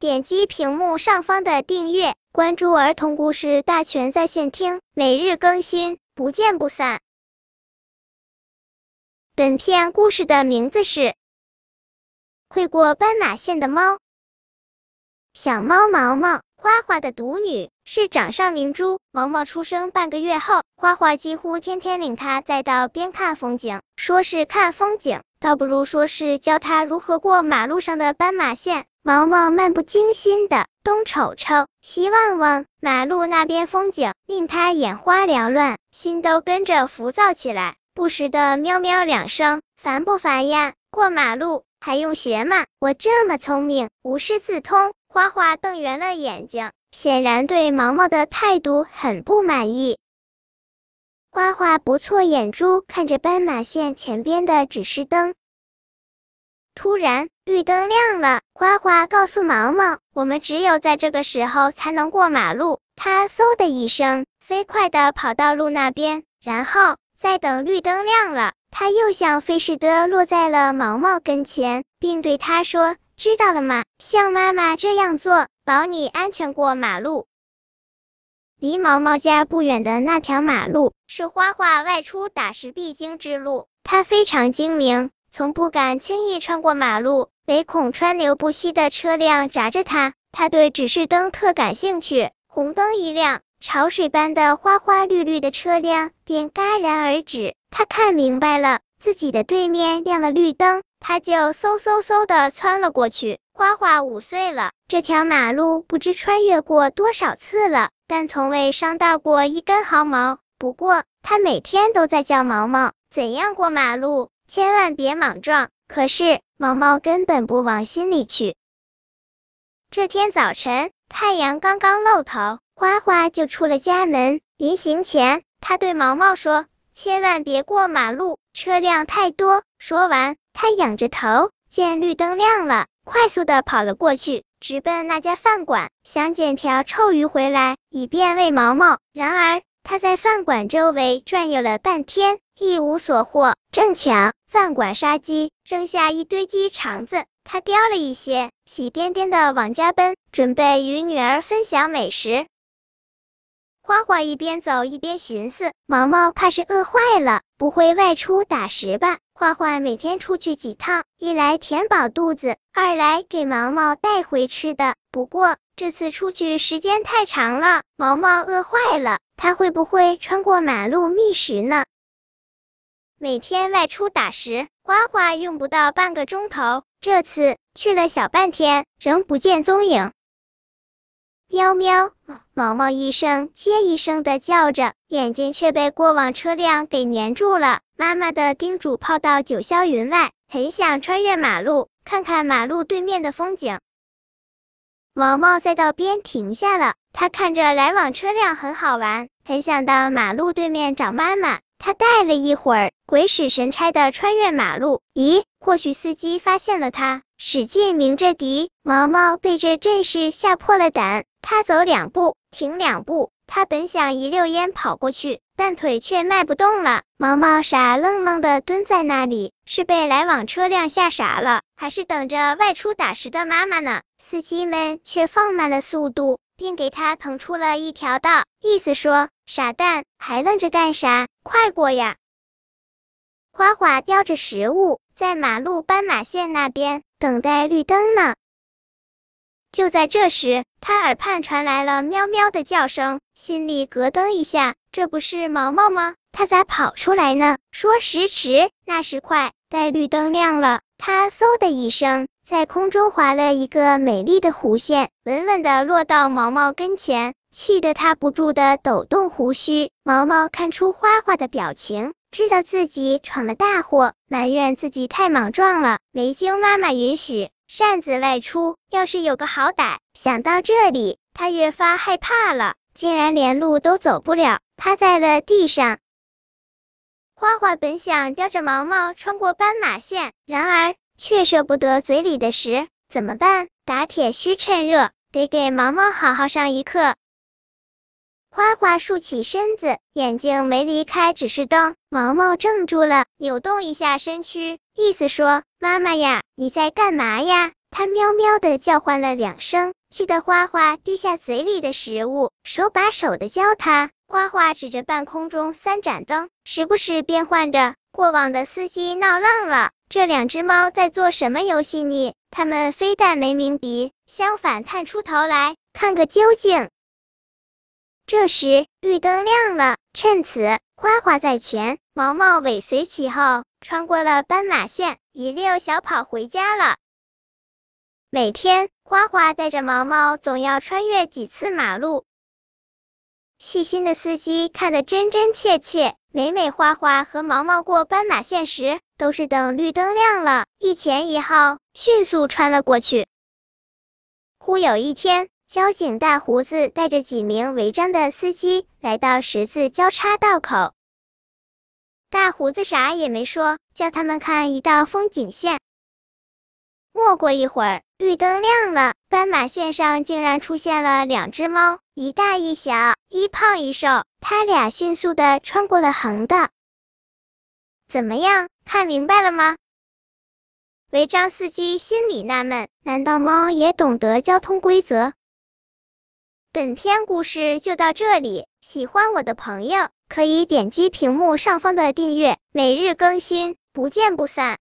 点击屏幕上方的订阅，关注儿童故事大全在线听，每日更新，不见不散。本片故事的名字是《会过斑马线的猫》。小猫毛毛，花花的独女，是掌上明珠。毛毛出生半个月后，花花几乎天天领它在道边看风景。说是看风景，倒不如说是教它如何过马路上的斑马线。毛毛漫不经心的东瞅瞅，西望望，马路那边风景令它眼花缭乱，心都跟着浮躁起来。不时的喵喵两声，烦不烦呀？过马路还用学吗？我这么聪明，无师自通。花花瞪圆了眼睛，显然对毛毛的态度很不满意。花花不错眼珠看着斑马线前边的指示灯，突然绿灯亮了。花花告诉毛毛，我们只有在这个时候才能过马路。他嗖的一声，飞快的跑到路那边，然后。再等绿灯亮了，他又像飞似的落在了毛毛跟前，并对他说：“知道了吗？像妈妈这样做，保你安全过马路。”离毛毛家不远的那条马路是花花外出打时必经之路，他非常精明，从不敢轻易穿过马路，唯恐川流不息的车辆砸着他。他对指示灯特感兴趣，红灯一亮。潮水般的花花绿绿的车辆便戛然而止，他看明白了，自己的对面亮了绿灯，他就嗖嗖嗖的窜了过去。花花五岁了，这条马路不知穿越过多少次了，但从未伤到过一根毫毛。不过，他每天都在叫毛毛怎样过马路，千万别莽撞。可是，毛毛根本不往心里去。这天早晨，太阳刚刚露头。花花就出了家门，临行前，他对毛毛说：“千万别过马路，车辆太多。”说完，他仰着头，见绿灯亮了，快速的跑了过去，直奔那家饭馆，想捡条臭鱼回来，以便喂毛毛。然而，他在饭馆周围转悠了半天，一无所获。正巧饭馆杀鸡，扔下一堆鸡肠子，他叼了一些，喜颠颠的往家奔，准备与女儿分享美食。花花一边走一边寻思，毛毛怕是饿坏了，不会外出打食吧？花花每天出去几趟，一来填饱肚子，二来给毛毛带回吃的。不过这次出去时间太长了，毛毛饿坏了，他会不会穿过马路觅食呢？每天外出打食，花花用不到半个钟头，这次去了小半天，仍不见踪影。喵喵，毛毛一声接一声的叫着，眼睛却被过往车辆给粘住了。妈妈的叮嘱抛到九霄云外，很想穿越马路，看看马路对面的风景。毛毛在道边停下了，他看着来往车辆很好玩，很想到马路对面找妈妈。他待了一会儿，鬼使神差的穿越马路。咦，或许司机发现了他，使劲鸣着笛。毛毛被这阵势吓破了胆。他走两步，停两步。他本想一溜烟跑过去，但腿却迈不动了。毛毛傻愣愣的蹲在那里，是被来往车辆吓傻了，还是等着外出打食的妈妈呢？司机们却放慢了速度，并给他腾出了一条道，意思说：傻蛋，还愣着干啥？快过呀！花花叼着食物，在马路斑马线那边等待绿灯呢。就在这时，他耳畔传来了喵喵的叫声，心里咯噔一下，这不是毛毛吗？他咋跑出来呢？说时迟，那时快，待绿灯亮了，他嗖的一声，在空中划了一个美丽的弧线，稳稳的落到毛毛跟前，气得他不住的抖动胡须。毛毛看出花花的表情，知道自己闯了大祸，埋怨自己太莽撞了，没经妈妈允许。擅自外出，要是有个好歹。想到这里，他越发害怕了，竟然连路都走不了，趴在了地上。花花本想叼着毛毛穿过斑马线，然而却舍不得嘴里的食，怎么办？打铁需趁热，得给毛毛好好上一课。花花竖起身子，眼睛没离开指示灯。毛毛怔住了，扭动一下身躯，意思说：“妈妈呀，你在干嘛呀？”它喵喵的叫唤了两声，气得花花低下嘴里的食物，手把手的教它。花花指着半空中三盏灯，时不时变换着。过往的司机闹浪了，这两只猫在做什么游戏呢？它们非但没鸣笛，相反探出头来看个究竟。这时绿灯亮了，趁此花花在前，毛毛尾随其后，穿过了斑马线，一溜小跑回家了。每天花花带着毛毛，总要穿越几次马路。细心的司机看得真真切切，每每花花和毛毛过斑马线时，都是等绿灯亮了，一前一后，迅速穿了过去。忽有一天，交警大胡子带着几名违章的司机来到十字交叉道口，大胡子啥也没说，叫他们看一道风景线。没过一会儿，绿灯亮了，斑马线上竟然出现了两只猫，一大一小，一胖一瘦，他俩迅速的穿过了横道。怎么样，看明白了吗？违章司机心里纳闷，难道猫也懂得交通规则？本篇故事就到这里，喜欢我的朋友可以点击屏幕上方的订阅，每日更新，不见不散。